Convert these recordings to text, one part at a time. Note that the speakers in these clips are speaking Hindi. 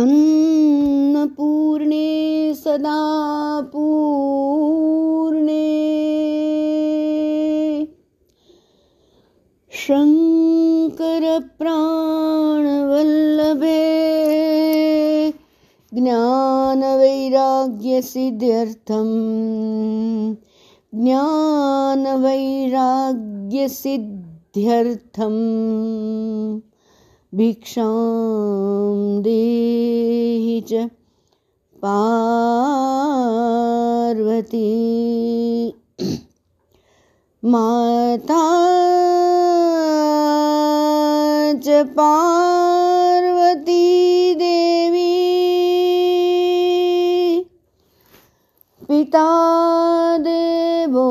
अन्नपूर्णे सदा पूर्णे शङ्करप्राणवल्लभे ज्ञानवैराग्यसिद्ध्यर्थम् ज्ञानवैराग्यसिद्ध्यर्थम् भिक्षां देहि च पार्वती। माता च पार्वती देवी। पिता देवो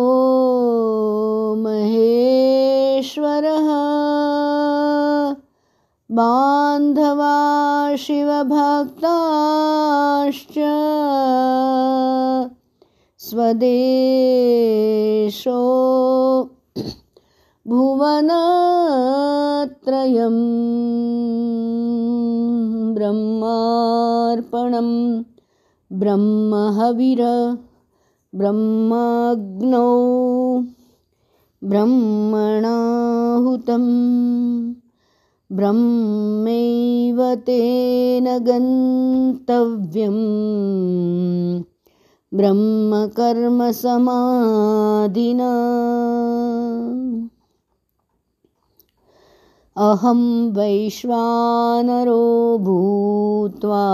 बान्धवा शिवभक्ताश्च स्वदेशो भुवनत्रयं ब्रह्मार्पणं ब्रह्महविर ब्रह्माग्नौ ब्रह्मणाहुतं ब्रह्मैव तेन गन्तव्यं ब्रह्मकर्मसमाधिना। अहं वैश्वानरो भूत्वा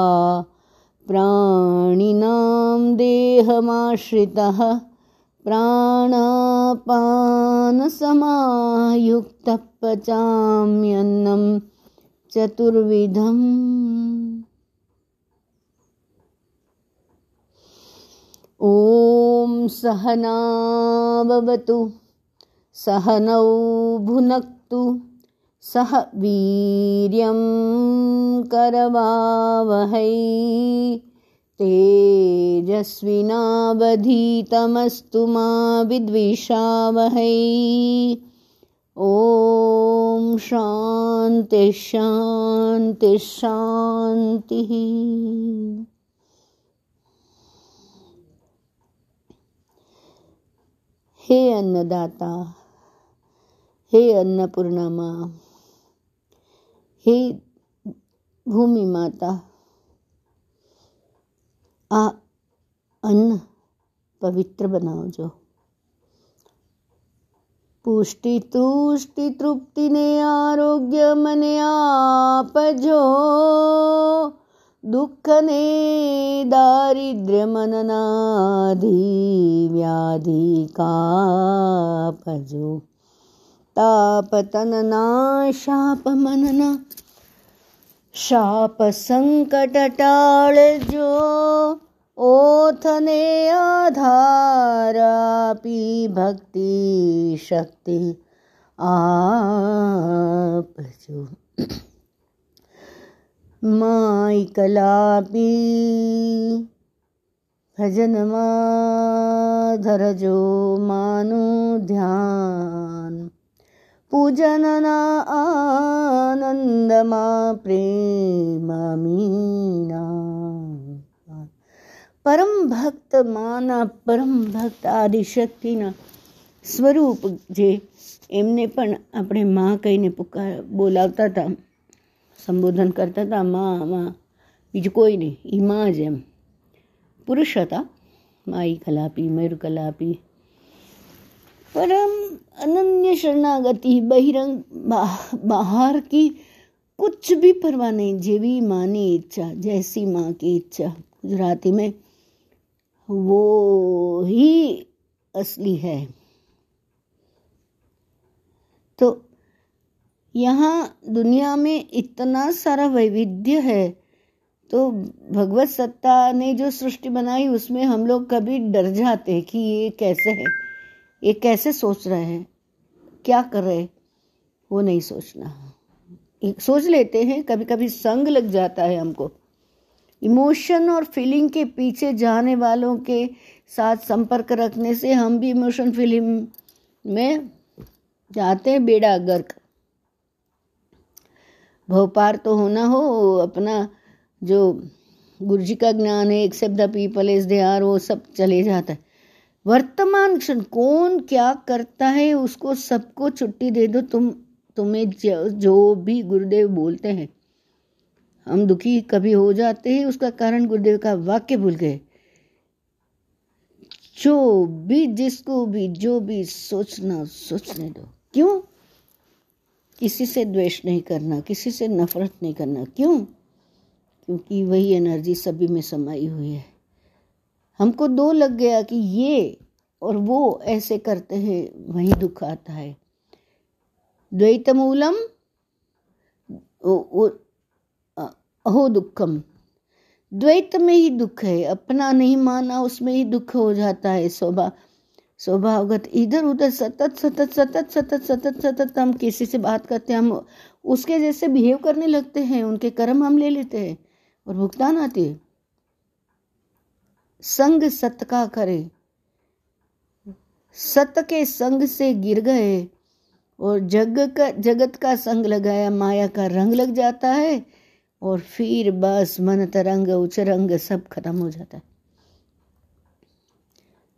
प्राणिनां देहमाश्रितः प्राणापानसमायुक्तः पचाम्यन्नं चतुर्विधम्। ॐ सहनावतु सहनौ भुनक्तु सह वीर्यं करवावहै तेजस्विनावधीतमस्तु मा विद्विषावहै। ॐ शान्ति हे अन्नदाता हे अन्नपूर्णा माँ हे भूमि माता आ, अन्न पवित्र बनाओ जो। पुष्टि तुष्टि तृप्ति ने आरोग्य मने आपजो दुःख ने दारिद्र्य मननाधि व्याधि कापजो तापतनना शाप संकट टाल जो ओथने आधारापि भक्ति शक्ति आप जो। माई कलापी भजन माधर जो मानो ध्यान। પૂજનના આનંદમાં પ્રેમીના પરમ ભક્ત માના પરમ ભક્ત આદિશક્તિના સ્વરૂપ જે એમને પણ આપણે મા કહીને પુકાર, બોલાવતા હતા, સંબોધન કરતા હતા, મા, માં, બીજું કોઈ નહીં એ મા જ એમ. પુરુષ હતા માઈ કલાપી, મયુર કલાપી परम अनन्य शरणागति बहिरंग बाहर की कुछ भी परवाह नहीं, जेवी माँ ने इच्छा, जैसी माँ की इच्छा। गुजराती में वो ही असली है। तो यहाँ दुनिया में इतना सारा वैविध्य है तो भगवत सत्ता ने जो सृष्टि बनाई, उसमें हम लोग कभी डर जाते हैं कि ये कैसे है। ये कैसे सोच रहे हैं? क्या कर रहे वो नहीं सोचना। सोच लेते हैं कभी कभी संग लग जाता है हमको। इमोशन और फीलिंग के पीछे जाने वालों के साथ संपर्क रखने से हम भी इमोशन फीलिंग में जाते हैं, बेड़ा गर्क। भोपार तो होना हो, अपना जो गुरु जी का ज्ञान है except the people is they are, वो सब चले जाता है। वर्तमान क्षण कौन क्या करता है उसको सबको छुट्टी दे दो तुम तुम्हें जो, भी गुरुदेव बोलते हैं। हम दुखी कभी हो जाते हैं उसका कारण गुरुदेव का वाक्य भूल गए। जो भी जिसको भी जो भी सोचना सोचने दो। क्यों? किसी से द्वेष नहीं करना किसी से नफरत नहीं करना। क्यों? क्योंकि वही एनर्जी सभी में समाई हुई है। हमको दो लग गया कि ये और वो ऐसे करते हैं, वही दुख आता है। द्वैतमूलम अहो दुखम। द्वैत में ही दुख है, अपना नहीं माना उसमें ही दुख हो जाता है स्वभाव स्वभावगत। इधर उधर सतत सतत सतत सतत सतत सतत हम किसी से बात करते हैं, हम उसके जैसे बिहेव करने लगते हैं, उनके कर्म हम ले लेते हैं और भुगतान आती है। संग सत का करे। सत के संग से गिर गए और जग का, जगत का संग लगाया, माया का रंग लग जाता है और फिर बस मन तरंग उच्च रंग सब खत्म हो जाता है।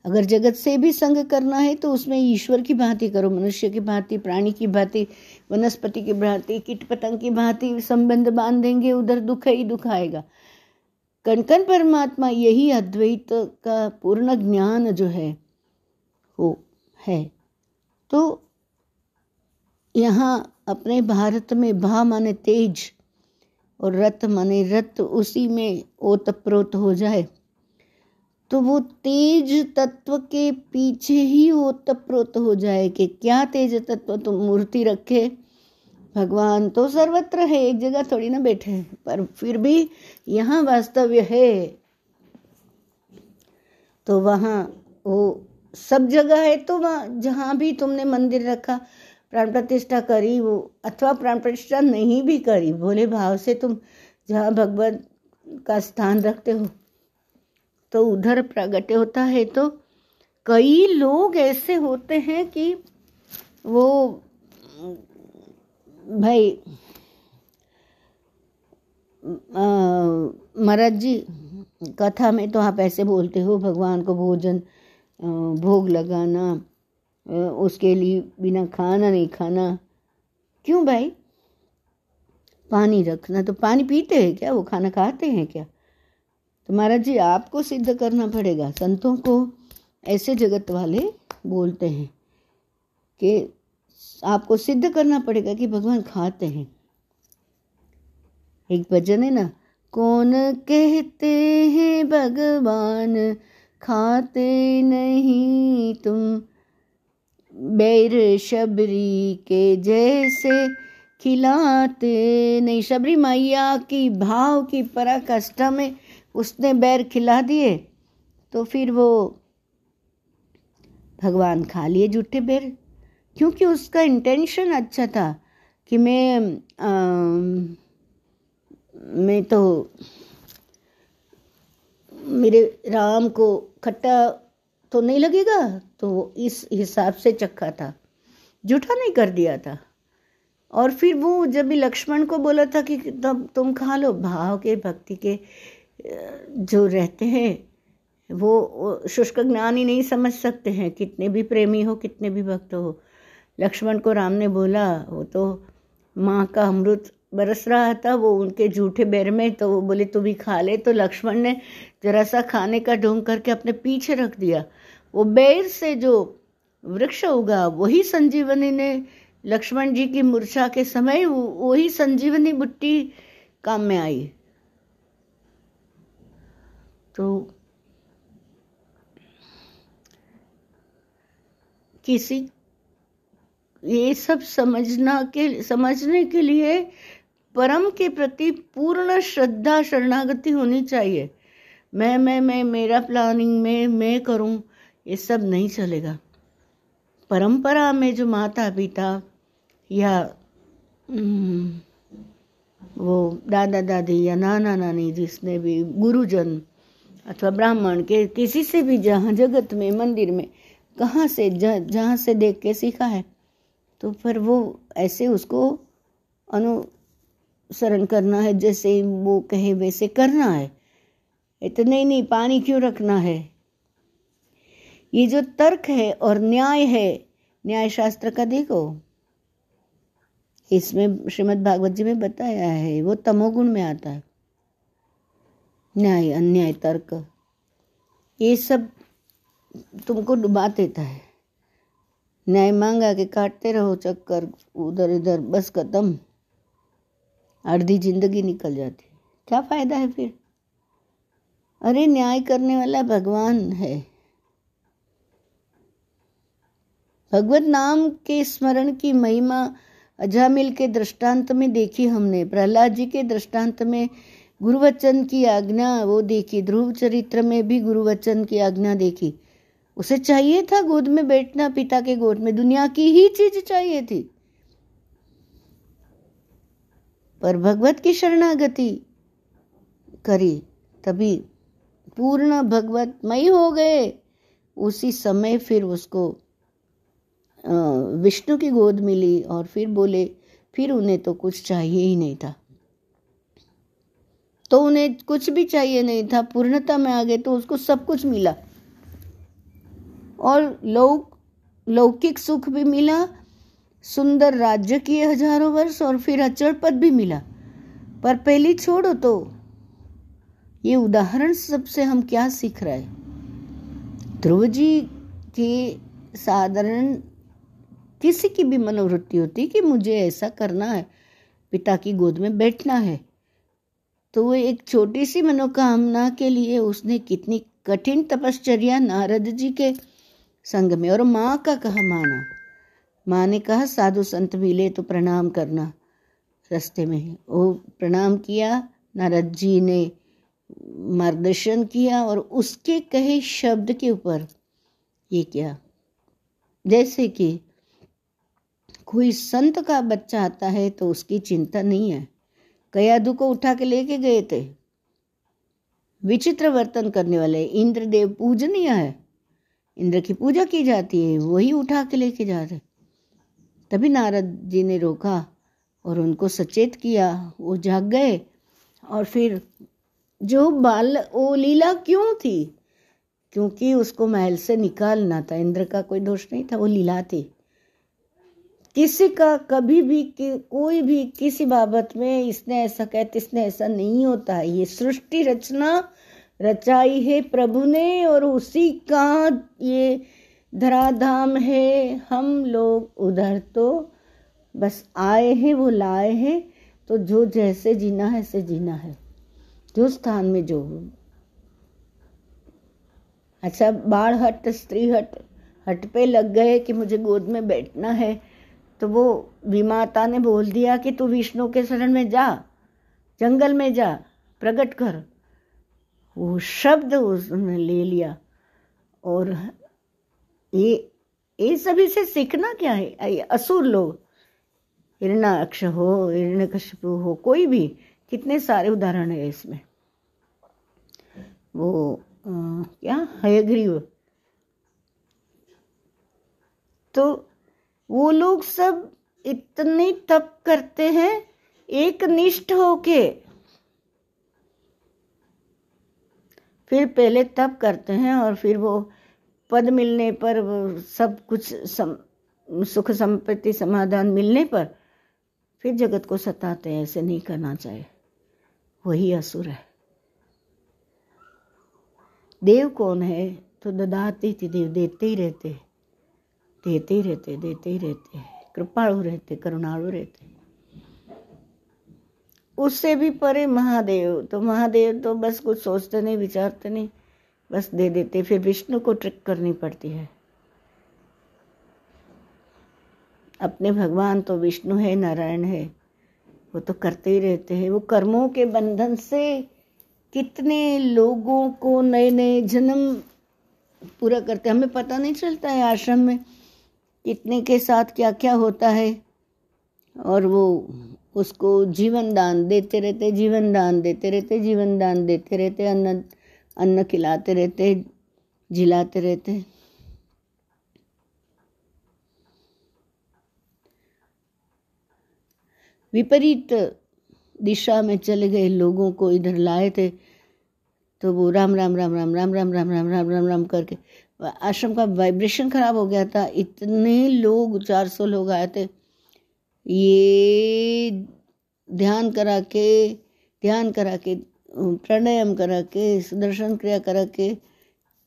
अगर जगत से भी संग करना है तो उसमें ईश्वर की भांति करो, मनुष्य की भांति, प्राणी की भांति, वनस्पति की भांति, कीट पतंग की भांति संबंध बांधेंगे, उधर दुख ही दुख आएगा। कण कण परमात्मा यही अद्वैत का पूर्ण ज्ञान जो है, वो है। तो यहाँ अपने भारत में भा माने तेज और रत माने रत उसी में ओतप्रोत हो जाए। तो वो तेज तत्व के पीछे ही ओतप्रोत हो जाए कि क्या तेज तत्व तुम मूर्ति रखे। भगवान तो सर्वत्र है, एक जगह थोड़ी ना बैठे हैं, पर फिर भी यहाँ वास्तव्य है। तो वहाँ, वो सब जगह है तो वहाँ जहाँ भी तुमने मंदिर रखा, प्राण प्रतिष्ठा करी, वो अथवा प्राण प्रतिष्ठा नहीं भी करी, भोले भाव से तुम जहाँ भगवान का स्थान रखते हो तो उधर प्रगट होता है। तो कई लोग ऐसे होते हैं कि वो भाई महाराज जी, कथा में तो आप ऐसे बोलते हो, भगवान को भोजन भोग लगाना उसके लिए बिना खाना नहीं खाना। क्यों भाई? पानी रखना तो पानी पीते हैं क्या? वो खाना खाते हैं क्या? तो महाराज जी, आपको सिद्ध करना पड़ेगा। संतों को ऐसे जगत वाले बोलते हैं कि आपको सिद्ध करना पड़ेगा कि भगवान खाते हैं। एक भजन है ना, कौन कहते हैं भगवान, खाते नहीं तुम? बैर शबरी के जैसे खिलाते नहीं। शबरी मैया की भाव की पराकाष्ठा में उसने बैर खिला दिए तो फिर वो भगवान खा लिए जूठे बैर। क्योंकि उसका इंटेंशन अच्छा था कि मैं आ, मैं तो मेरे राम को खट्टा तो नहीं लगेगा? तो इस हिसाब से चखा था। जूठा नहीं कर दिया था। और फिर वो जब भी लक्ष्मण को बोला था कि तब तुम खा लो भाव के भक्ति के जो रहते हैं वो शुष्क ज्ञान ही नहीं समझ सकते हैं कितने भी प्रेमी हो कितने भी भक्त हो। लक्ष्मण को राम ने बोला, वो तो माँ का अमृत बरस रहा था, वो उनके जूठे बैर में तो वो बोले, तू भी खा ले। तो लक्ष्मण ने जरा सा खाने का ढोंग करके अपने पीछे रख दिया। वो बैर से जो वृक्ष उगा, वही संजीवनी ने लक्ष्मण जी की मूर्छा के समय वही संजीवनी बुट्टी काम में आई। तो किसी ये सब समझना के समझने के लिए परम के प्रति पूर्ण श्रद्धा शरणागति होनी चाहिए। मैं मैं मैं मेरा प्लानिंग में मैं करूँ ये सब नहीं चलेगा। परंपरा में जो माता पिता या हम्म, वो दादा दादी या नाना नानी जिसने भी गुरुजन अथवा ब्राह्मण के किसी से भी जहाँ जगत में मंदिर में कहाँ से जहाँ से देख के सीखा है तो फिर वो ऐसे उसको अनुसरण करना है, जैसे वो कहे वैसे करना है। इतने नहीं, पानी क्यों रखना है? ये जो तर्क है और न्याय है न्याय शास्त्र का देखो। इसमें श्रीमद् भागवत जी में बताया है, वो तमोगुण में आता है। न्याय, अन्याय, तर्क, ये सब तुमको डुबा देता है। न्याय मांगा के काटते रहो चक्कर, उधर इधर, बस खत्म। आधी ज़िंदगी निकल जाती। क्या फ़ायदा है फिर? अरे न्याय करने वाला भगवान है। भगवत नाम के स्मरण की महिमा अजामिल के दृष्टांत में देखी हमने। प्रहलाद जी के दृष्टांत में गुरुवचन की आज्ञा, वो देखी। ध्रुव चरित्र में भी गुरुवचन की आज्ञा देखी। उसे चाहिए था गोद में बैठना, पिता के गोद में। दुनिया की ही चीज़ चाहिए थी। पर भगवत की शरणागति करी, तभी पूर्ण भगवतमय हो गए। उसी समय फिर उसको विष्णु की गोद मिली और फिर बोले, फिर उन्हें तो कुछ चाहिए ही नहीं था। तो उन्हें कुछ भी चाहिए नहीं था, पूर्णता में आ गए तो उसको सब कुछ मिला। और लौक, लौकिक सुख भी मिला, सुंदर राज्य किए हज़ारों वर्ष और फिर अचल पद भी मिला। पर पहली छोड़ो तो ये उदाहरण सबसे हम क्या सीख रहे ध्रुव जी के साधारण किसी की भी मनोवृत्ति होती कि मुझे ऐसा करना है, पिता की गोद में बैठना है तो वो एक छोटी सी मनोकामना के लिए उसने कितनी कठिन तपश्चर्या नारद जी के संग में। और माँ का कहा माना। माँ ने कहा, साधु संत मिले तो प्रणाम करना रास्ते में वो प्रणाम किया, नारद जी ने मार्गदर्शन किया और उसके कहे शब्द के ऊपर ये क्या। जैसे कि कोई संत का बच्चा आता है तो उसकी चिंता नहीं है। कयादू को उठा के लेके गए थे। विचित्र वर्तन करने वाले इंद्रदेव पूजनीय है। इंद्र की पूजा की जाती है वही उठा के लेके जा रहे। तभी नारद जी ने रोका और उनको सचेत किया वो जाग गए। और फिर जो बाल वो लीला क्यों थी? क्योंकि उसको महल से निकालना था इंद्र का कोई दोष नहीं था वो लीला थी। किसी का कभी भी कि, कोई भी किसी बाबत में इसने ऐसा कहते इसने ऐसा नहीं होता। ये सृष्टि रचना रचाई है प्रभु ने और उसी का ये धराधाम है। हम लोग उधर तो बस आए हैं, वो लाए हैं। तो जो जैसे जीना है, ऐसे जीना है। जो स्थान में जो हो। अच्छा बाढ़ हट, स्त्री हट हट पे लग गए कि मुझे गोद में बैठना है। तो वो विमाता ने बोल दिया कि तू विष्णु के शरण में जा, जंगल में जा प्रकट कर। वो शब्द उसने ले लिया। और ये ये सभी से सीखना क्या है? असुर लोग। हिरणाक्ष हो हिरण्यकशिपु हो कोई भी कितने सारे उदाहरण है इसमें। वो आ, क्या? हयग्रीव। तो वो लोग सब इतने तप करते हैं एक निष्ठ होके फिर पहले तप करते हैं और फिर वो पद मिलने पर सब कुछ सम, सुख संपत्ति समाधान मिलने पर फिर जगत को सताते हैं ऐसे नहीं करना चाहिए। वही असुर है। देव कौन है? तो ददाते थी देव देते ही रहते देते ही रहते देते ही रहते कृपाणु रहते करुणाणु रहते उससे भी परे महादेव। तो महादेव तो बस कुछ सोचते नहीं, विचारते नहीं, बस दे देते। फिर विष्णु को ट्रिक करनी पड़ती है। अपने भगवान तो विष्णु है, नारायण है। वो तो करते ही रहते हैं। वो कर्मों के बंधन से कितने लोगों को नए नए जन्म पूरा करते हमें पता नहीं चलता है आश्रम में कितने के साथ क्या क्या होता है। और वो उसको जीवन दान देते रहते जीवन दान देते रहते जीवन दान देते रहते अन्न अन्न खिलाते रहते जिलाते रहते विपरीत दिशा में चले गए लोगों को इधर लाए थे तो वो राम राम राम राम राम राम राम राम राम राम राम करके आश्रम का वाइब्रेशन खराब हो गया था इतने लोग चार सौ लोग आए थे ये ध्यान करा के, ध्यान करा के प्राणायाम करा के, सुदर्शन क्रिया करा के,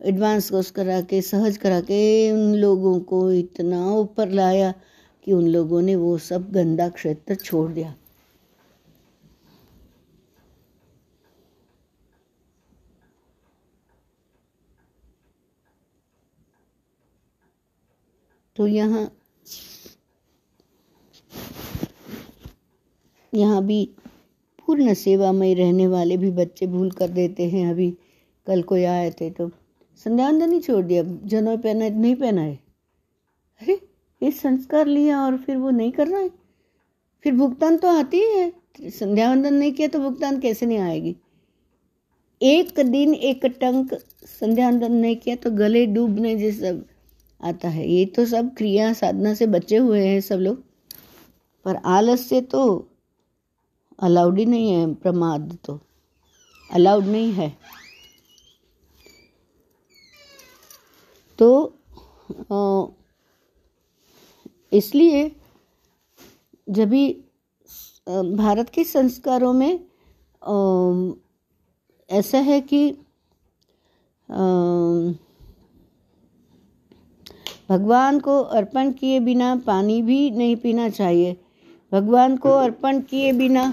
एडवांस कोर्स करा के, सहज करा के उन लोगों को इतना ऊपर लाया कि उन लोगों ने वो सब गंदा क्षेत्र छोड़ दिया। तो यहाँ यहाँ भी पूर्ण सेवामय रहने वाले भी बच्चे भूल कर देते हैं। अभी कल कोई आए थे तो संध्यावंदन नहीं छोड़ दिया, जनों पहना, नहीं पहना है अरे, ये संस्कार लिया और फिर वो नहीं कर रहा? है फिर भुगतान तो आती है। संध्यावंदन नहीं किया तो भुगतान कैसे नहीं आएगी? एक दिन एक टंक संध्यावंदन नहीं किया तो गले डूबने जैसा आता है। ये तो सब क्रिया साधना से बचे हुए हैं सब लोग। पर आलस्य तो अलाउड ही नहीं है प्रमाद तो। अलाउड नहीं है। तो इसलिए जब भी भारत के संस्कारों में ऐसा है कि भगवान को अर्पण किए बिना पानी भी नहीं पीना चाहिए। भगवान को अर्पण किए बिना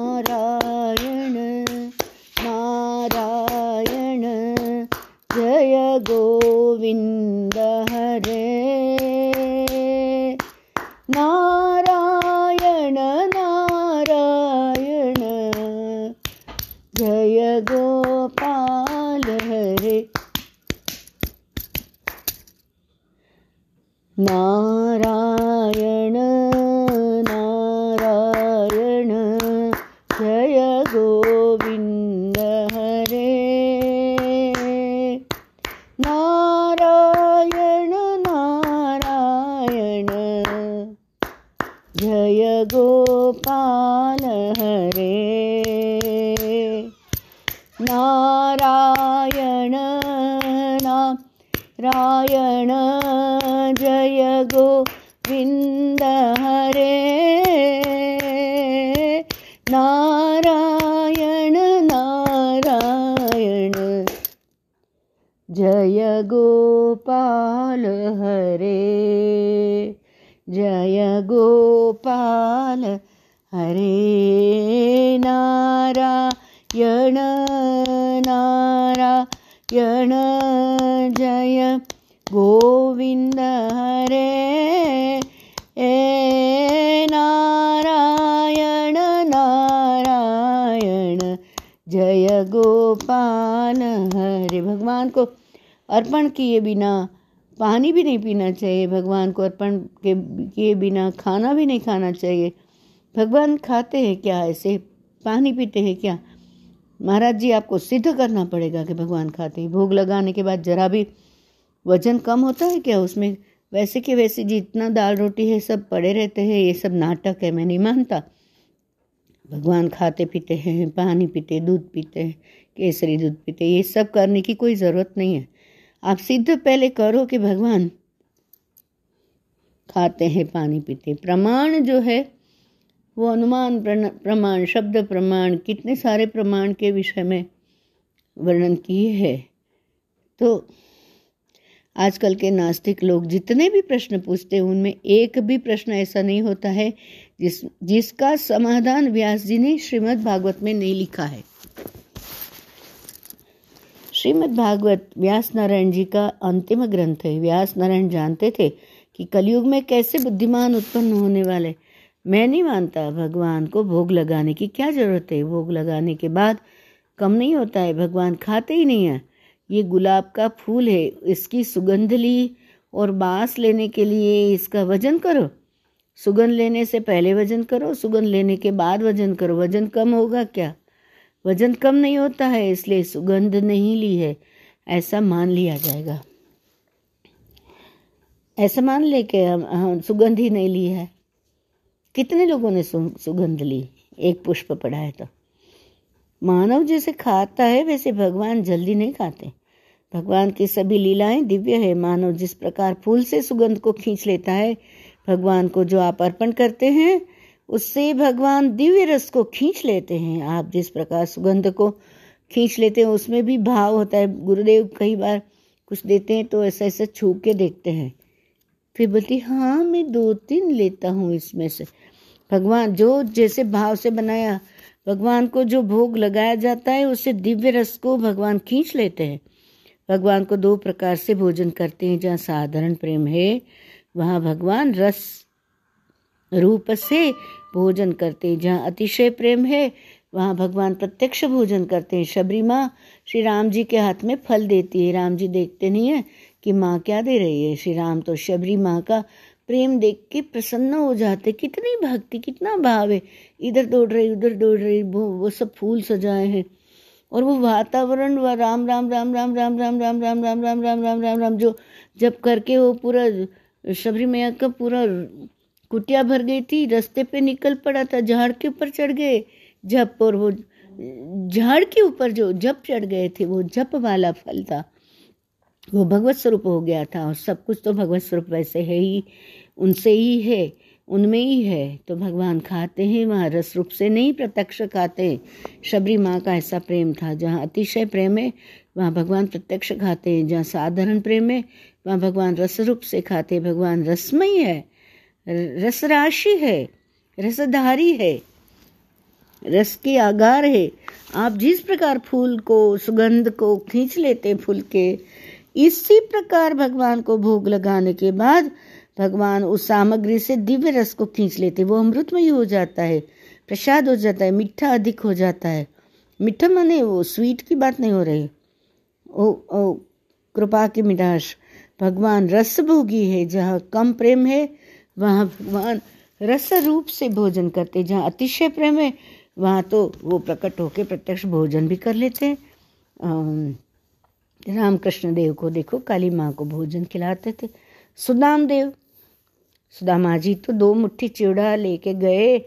नारायण नारायण जय गोविंद हरे नारायण नारायण जय गोपाल हरे नारायण नारायण जय गोविंद हरे नारायण नारायण जय गोपाल हरे। नारायण नारायण जय गोविन्द हरे। नारायण नारायण जय गोपाल हरे। जय गोपाल, हरे नारायण नारायण जय। गोविन्द, हरे ए नारायण नारायण। जय गोपाल, हरे। भगवान को अर्पण किए बिना पानी भी नहीं पीना चाहिए, भगवान को अर्पण के किए बिना खाना भी नहीं खाना चाहिए। भगवान खाते हैं क्या? ऐसे पानी पीते हैं क्या? महाराज जी, आपको सिद्ध करना पड़ेगा कि भगवान खाते हैं। भोग लगाने के बाद जरा भी वज़न कम होता है क्या उसमें? वैसे के वैसे जितना दाल रोटी है, सब पड़े रहते हैं, ये सब नाटक है, मैं नहीं मानता। भगवान खाते पीते हैं, पानी पीते दूध पीते हैं, केसरी दूध पीते ये सब करने की कोई ज़रूरत नहीं है। आप सिद्ध पहले करो कि भगवान खाते हैं पानी पीते। प्रमाण जो है, वो अनुमान प्रमाण, शब्द प्रमाण, कितने सारे प्रमाण के विषय में वर्णन किए हैं। तो आजकल के नास्तिक लोग जितने भी प्रश्न पूछते हैं, उनमें एक भी प्रश्न ऐसा नहीं होता है जिस, जिसका समाधान व्यास जी ने श्रीमद् भागवत में नहीं लिखा है। श्रीमद् भागवत व्यास नारायण जी का अंतिम ग्रंथ है। व्यास नारायण जानते थे कि कलयुग में कैसे बुद्धिमान उत्पन्न होने वाले। मैं नहीं मानता भगवान को भोग लगाने की क्या ज़रूरत है। भोग लगाने के बाद कम नहीं होता है। भगवान खाते ही नहीं है। ये गुलाब का फूल है। इसकी सुगंध ली और बाँस लेने के लिए इसका वज़न करो। सुगंध लेने से पहले वज़न करो। सुगंध लेने के बाद वज़न करो। वज़न कम होगा क्या? वज़न कम नहीं होता है इसलिए सुगंध नहीं ली है। ऐसा मान लिया जाएगा। ऐसा मान ले कि हम, हम सुगंध ही नहीं ली है। कितने लोगों ने सुगंध ली? एक पुष्प पड़ा है तो। मानव जैसे खाता है वैसे भगवान जल्दी नहीं खाते। भगवान की सभी लीलाएँ दिव्य है। मानव जिस प्रकार फूल से सुगंध को खींच लेता है भगवान को जो आप अर्पण करते हैं उससे भगवान दिव्य रस को खींच लेते हैं। आप जिस प्रकार सुगंध को खींच लेते हैं, उसमें भी भाव होता है। गुरुदेव कई बार कुछ देते हैं तो ऐसा ऐसा छू के देखते हैं। फिर बोलती हाँ मैं दो तीन लेता हूँ इसमें से। भगवान जो जैसे भाव से बनाया, भगवान को जो भोग लगाया जाता है, उससे दिव्य रस को भगवान खींच लेते हैं। भगवान को दो प्रकार से भोजन करते हैं, जहाँ साधारण प्रेम है, वहाँ भगवान रस रूप से भोजन करते हैं जहाँ अतिशय प्रेम है वहाँ भगवान प्रत्यक्ष भोजन करते हैं शबरी माँ श्री राम जी के हाथ में फल देती है राम जी देखते नहीं है कि माँ क्या दे रही है श्री राम तो शबरी माँ का प्रेम देख के प्रसन्न हो जाते कितनी भक्ति कितना भाव है इधर दौड़ रही उधर दौड़ रही वो वो सब फूल सजाए हैं और वो वातावरण व राम राम राम राम राम राम राम राम राम राम राम राम राम राम जो जब करके वो पूरा शबरी मैया का पूरा कुटिया भर गई थी, रास्ते पे निकल पड़ा था, झाड़ के ऊपर चढ़ गए। जप और वो झाड़ के ऊपर जो जप चढ़ गए थे, वो जप वाला फल था। वो भगवत स्वरूप हो गया था और सब कुछ तो भगवत स्वरूप वैसे है ही, उनसे ही है, उनमें ही है। तो भगवान खाते हैं, वहाँ रस रूप से नहीं प्रत्यक्ष खाते। हैं शबरी माँ का ऐसा प्रेम था, जहाँ अतिशय प्रेम है, वहाँ भगवान प्रत्यक्ष खाते हैं। जहाँ साधारण प्रेम है, वहाँ भगवान रस रूप से खाते भगवान रसमय है रस राशि है, रसधारी है, रस के आगार है। आप जिस प्रकार फूल को, सुगंध को खींच लेते फूल के, इसी प्रकार भगवान को भोग लगाने के बाद भगवान उस सामग्री से दिव्य रस को खींच लेते वो अमृतमय हो जाता है, प्रसाद हो जाता है, मीठा अधिक हो जाता है। मीठा माने वो स्वीट की बात नहीं हो रही। ओ ओ, कृपा की मिठास। भगवान रस भोगी है, जहाँ कम प्रेम है वहाँ भगवान रस रूप से भोजन करते, जहाँ अतिशय प्रेम है, वहाँ तो वो प्रकट होके प्रत्यक्ष भोजन भी कर लेते हैं। रामकृष्ण देव को देखो, काली माँ को भोजन खिलाते थे। सुदाम देव, सुदामा जी तो दो मुट्ठी चिड़ा लेके गए।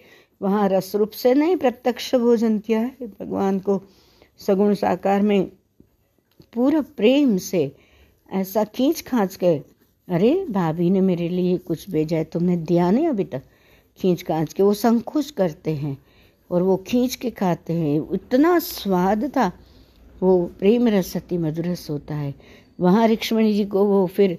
वहाँ रस रूप से नहीं, प्रत्यक्ष भोजन किया है। भगवान को सगुण साकार में पूरा प्रेम से ऐसा खींच खांच के अरे, भाभी ने मेरे लिए कुछ भेजा है, तुमने दिया नहीं अभी तक। खींच खांच के, वो संकोच करते हैं और वो खींच के खाते हैं। इतना स्वाद था, वो प्रेम रस अति मधुरस होता है। वहाँ रिक्ष्मणी जी को वो फिर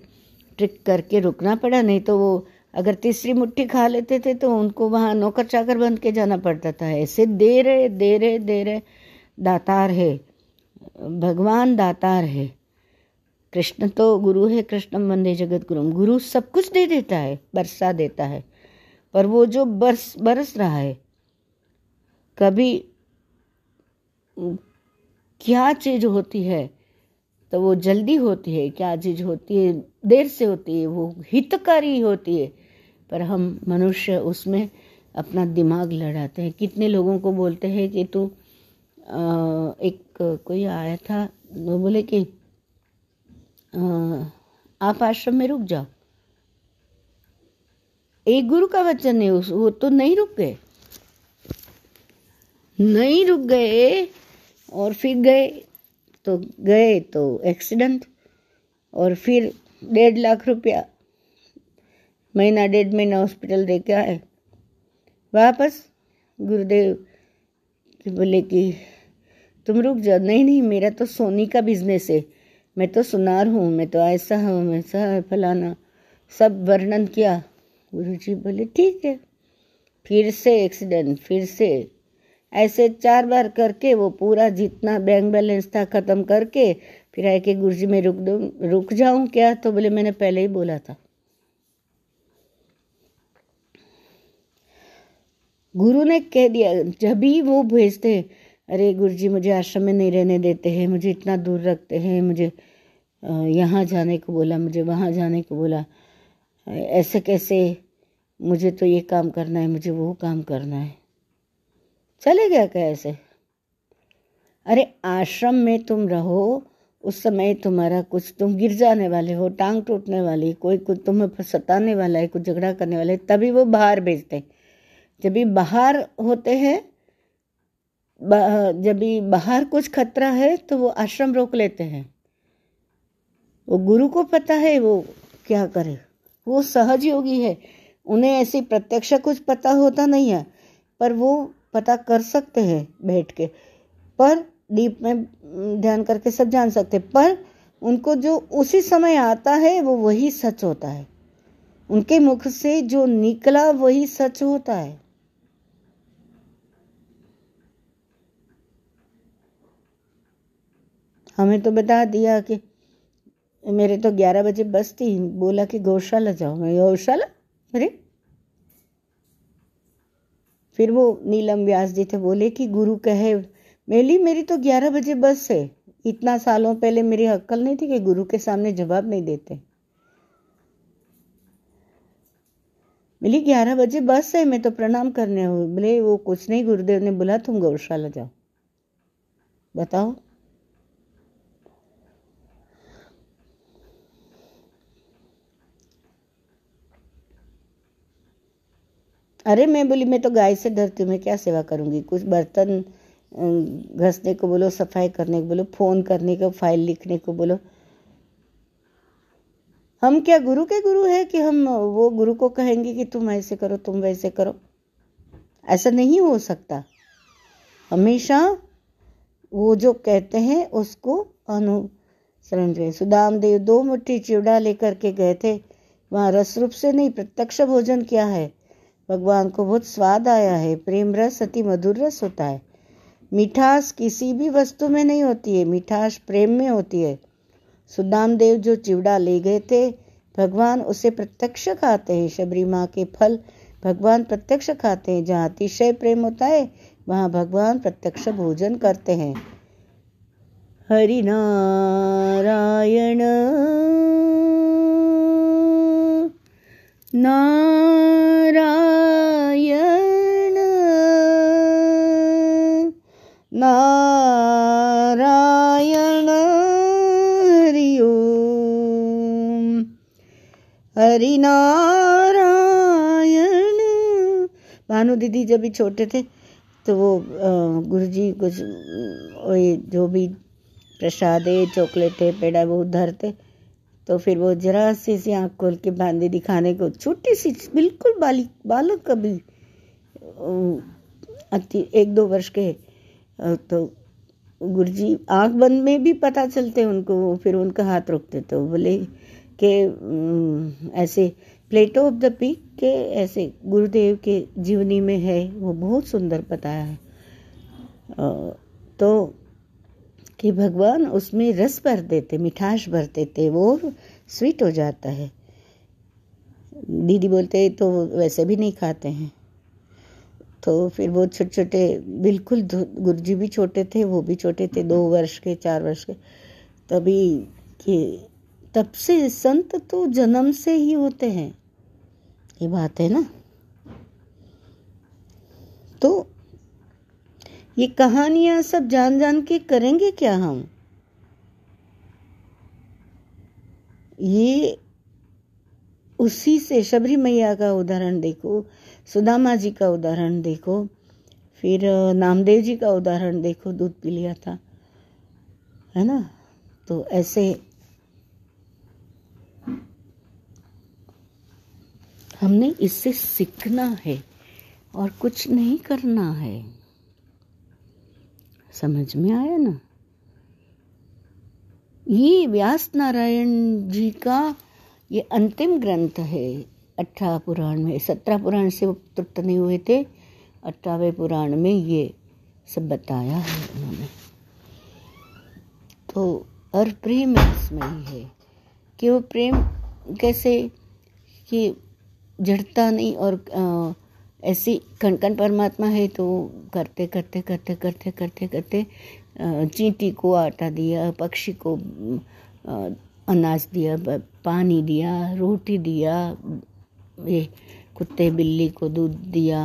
ट्रिक करके रुकना पड़ा, नहीं तो वो अगर तीसरी मुट्ठी खा लेते थे तो उनको वहाँ नौकर चाकर बन के जाना पड़ता था। ऐसे दे रहे दे रहे दे रहे। दातार है, भगवान दातार है। कृष्ण तो गुरु है, कृष्णम वंदे जगत गुरु गुरु सब कुछ दे देता है, बरसा देता है। पर वो जो बरस बरस रहा है, कभी क्या चीज़ होती है तो वो जल्दी होती है, क्या चीज़ होती है, देर से होती है, वो हितकारी होती है। पर हम मनुष्य, उसमें अपना दिमाग लड़ाते हैं। कितने लोगों को बोलते हैं कि तू एक कोई आया था, वो बोले कि आप आश्रम में रुक जाओ। एक गुरु का वचन है, उस वो तो नहीं रुक गए। नहीं रुक गए और फिर गए तो गए तो एक्सीडेंट और फिर डेढ़ लाख रुपया महीना, डेढ़ महीना हॉस्पिटल दे के आए। वापस गुरुदेव बोले कि, तुम रुक जाओ। नहीं नहीं, मेरा तो सोनी का बिज़नेस है। मैं तो सुनार हूँ, मैं तो ऐसा हूँ ऐसा फलाना। सब वर्णन किया। गुरु जी बोले, ठीक है। फिर से एक्सीडेंट फिर से। ऐसे चार बार करके वो पूरा जितना बैंक बैलेंस था ख़त्म करके, फिर आए कि गुरु जी मैं रुक दू, रुक जाऊँ क्या? तो बोले, मैंने पहले ही बोला था। गुरु ने कह दिया, जब भी वो भेजते अरे गुरु जी मुझे आश्रम में नहीं रहने देते हैं, मुझे इतना दूर रखते हैं, मुझे यहाँ जाने को बोला, मुझे वहाँ जाने को बोला। ऐसे कैसे मुझे तो ये काम करना है, मुझे वो काम करना है। चले गया कैसे अरे आश्रम में तुम रहो, उस समय तुम्हारा कुछ, तुम गिर जाने वाले हो, टांग टूटने वाली, कोई कुछ तुम्हें सताने वाला है, कुछ झगड़ा करने वाला है तभी वो बाहर भेजते हैं। जब भी बाहर होते हैं जब भी बाहर कुछ खतरा है तो वो आश्रम रोक लेते हैं। वो गुरु को पता है वो क्या करे। वो सहज योगी है। उन्हें ऐसी प्रत्यक्ष कुछ पता होता नहीं है, पर वो पता कर सकते हैं बैठ के। पर डीप में ध्यान करके सब जान सकते पर उनको जो उसी समय आता है, वो वही सच होता है। उनके मुख से जो निकला, वही सच होता है। हमें तो बता दिया कि मेरे तो ग्यारह बजे बस थी। बोला कि गौशाला जाओ। मैं, गौशाला? अरे। फिर वो नीलम व्यास जी थे, बोले कि गुरु कहे, मेली, मेरी तो ग्यारह बजे बस है। इतना सालों पहले मेरी अक्कल नहीं थी कि गुरु के सामने जवाब नहीं देते। मिली, ग्यारह बजे बस है, मैं तो प्रणाम करने हूँ बोले, वो कुछ नहीं, गुरुदेव ने बोला, तुम गौशाला जाओ। बताओ। अरे मैं बोली, मैं तो गाय से डरती हूँ, मैं क्या सेवा करूँगी? कुछ बर्तन घसने को बोलो, सफ़ाई करने को बोलो, फ़ोन करने को, फ़ाइल लिखने को बोलो। हम क्या गुरु के गुरु है कि हम वो गुरु को कहेंगे कि तुम ऐसे करो, तुम वैसे करो? ऐसा नहीं हो सकता। हमेशा वो जो कहते हैं, उसको अनुसरण करें। सुदाम देव दो मुट्ठी चिवड़ा लेकर के गए थे। वहाँ रस रूप से नहीं, प्रत्यक्ष भोजन किया है। भगवान को बहुत स्वाद आया है, प्रेम रस अति मधुर रस होता है। मिठास किसी भी वस्तु में नहीं होती है, मिठास प्रेम में होती है। सुदाम देव जो चिवड़ा ले गए थे, भगवान उसे प्रत्यक्ष खाते हैं। शबरी माँ के फल भगवान प्रत्यक्ष खाते हैं। जहाँ अतिशय प्रेम होता है, वहाँ भगवान प्रत्यक्ष भोजन करते हैं। हरि नारायण नारायण नारायण हरि ओम हरि नारायण भानु दीदी जब भी छोटे थे तो वो गुरु जी कुछ जो भी प्रसाद है चॉकलेट है पेड़ा, वो धरते तो फिर वो जरा सी सी आँख खोल के बांधे दिखाने को, छोटी सी, बिल्कुल बालिक बालक कभी अति, एक दो वर्ष के तो गुरु जी आँख बंद में भी पता चलते उनको फिर उनका हाथ रोकते तो बोले कि ऐसे प्लेटो ऑफ़ द पीक के ऐसे गुरुदेव के जीवनी में है, वो बहुत सुंदर बताया है। तो कि भगवान उसमें रस भर देते, मिठास भर देते, वो स्वीट हो जाता है। दीदी बोलते तो वैसे भी नहीं खाते हैं। तो फिर वो छोटे छोटे बिल्कुल गुरुजी भी छोटे थे, वो भी छोटे थे, दो वर्ष के, चार वर्ष के। तभी कि, तब से संत तो जन्म से ही होते हैं। ये बात है ना? तो ये कहानियाँ सब जान जान के करेंगे क्या हम? ये उसी से, शबरी मैया का उदाहरण देखो। सुदामा जी का उदाहरण देखो। फिर नामदेव जी का उदाहरण देखो, दूध पी लिया था, है ना? तो ऐसे हमने इससे सीखना है और कुछ नहीं करना है। समझ में आया ना? ये व्यास नारायण जी का ये अंतिम ग्रंथ है। अठारह पुराण में, सत्रह पुराण से तृप्त नहीं हुए थे। अठारहवें पुराण में ये सब बताया है उन्होंने। तो और प्रेम इसमें ही है कि वो प्रेम कैसे कि जड़ता नहीं और ऐसी कण कण परमात्मा है तो करते करते करते करते करते करते चींटी को आटा दिया, पक्षी को अनाज दिया पानी दिया, रोटी दिया ये कुत्ते बिल्ली को दूध दिया,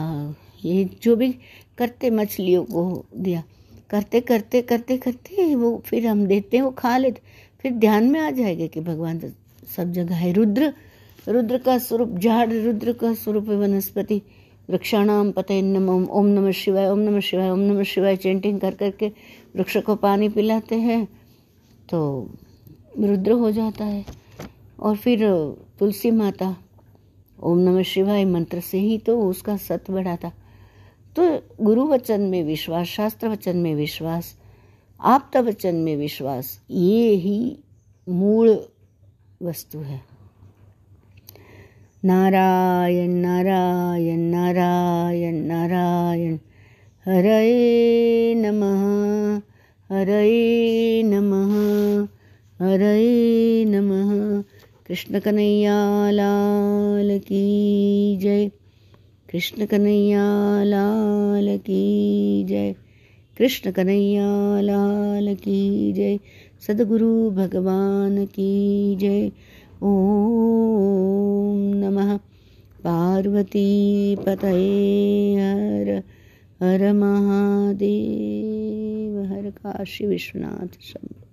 ये जो भी करते मछलियों को दिया। करते करते करते करते वो फिर हम देते हैं, वो खा लेते। फिर ध्यान में आ जाएगा कि भगवान तो सब जगह है। रुद्र रुद्र का स्वरूप झाड़ रुद्र का स्वरूप है वनस्पति। वृक्षाणाम पते नम, ओम नमः शिवाय, ओम नमः शिवाय, ओम नमः शिवाय, चेंटिंग कर करके वृक्ष को पानी पिलाते हैं तो रुद्र हो जाता है। और फिर तुलसी माता ओम नमः शिवाय मंत्र से ही तो उसका सत बढ़ा था। तो गुरु वचन में विश्वास, शास्त्र वचन में विश्वास, आपता वचन में विश्वास, ये ही मूल वस्तु है। नारायण नारायण नारायण नारायण हरे नमः हरे नमः हरे नमः। कृष्ण कन्हैया लाल की जय। कृष्ण कन्हैया लाल की जय। कृष्ण कन्हैया लाल की जय। सदगुरु भगवान की जय। ओम नमः। पार्वती पतये हर हर महादेव। हर काशी विश्वनाथ शंभु।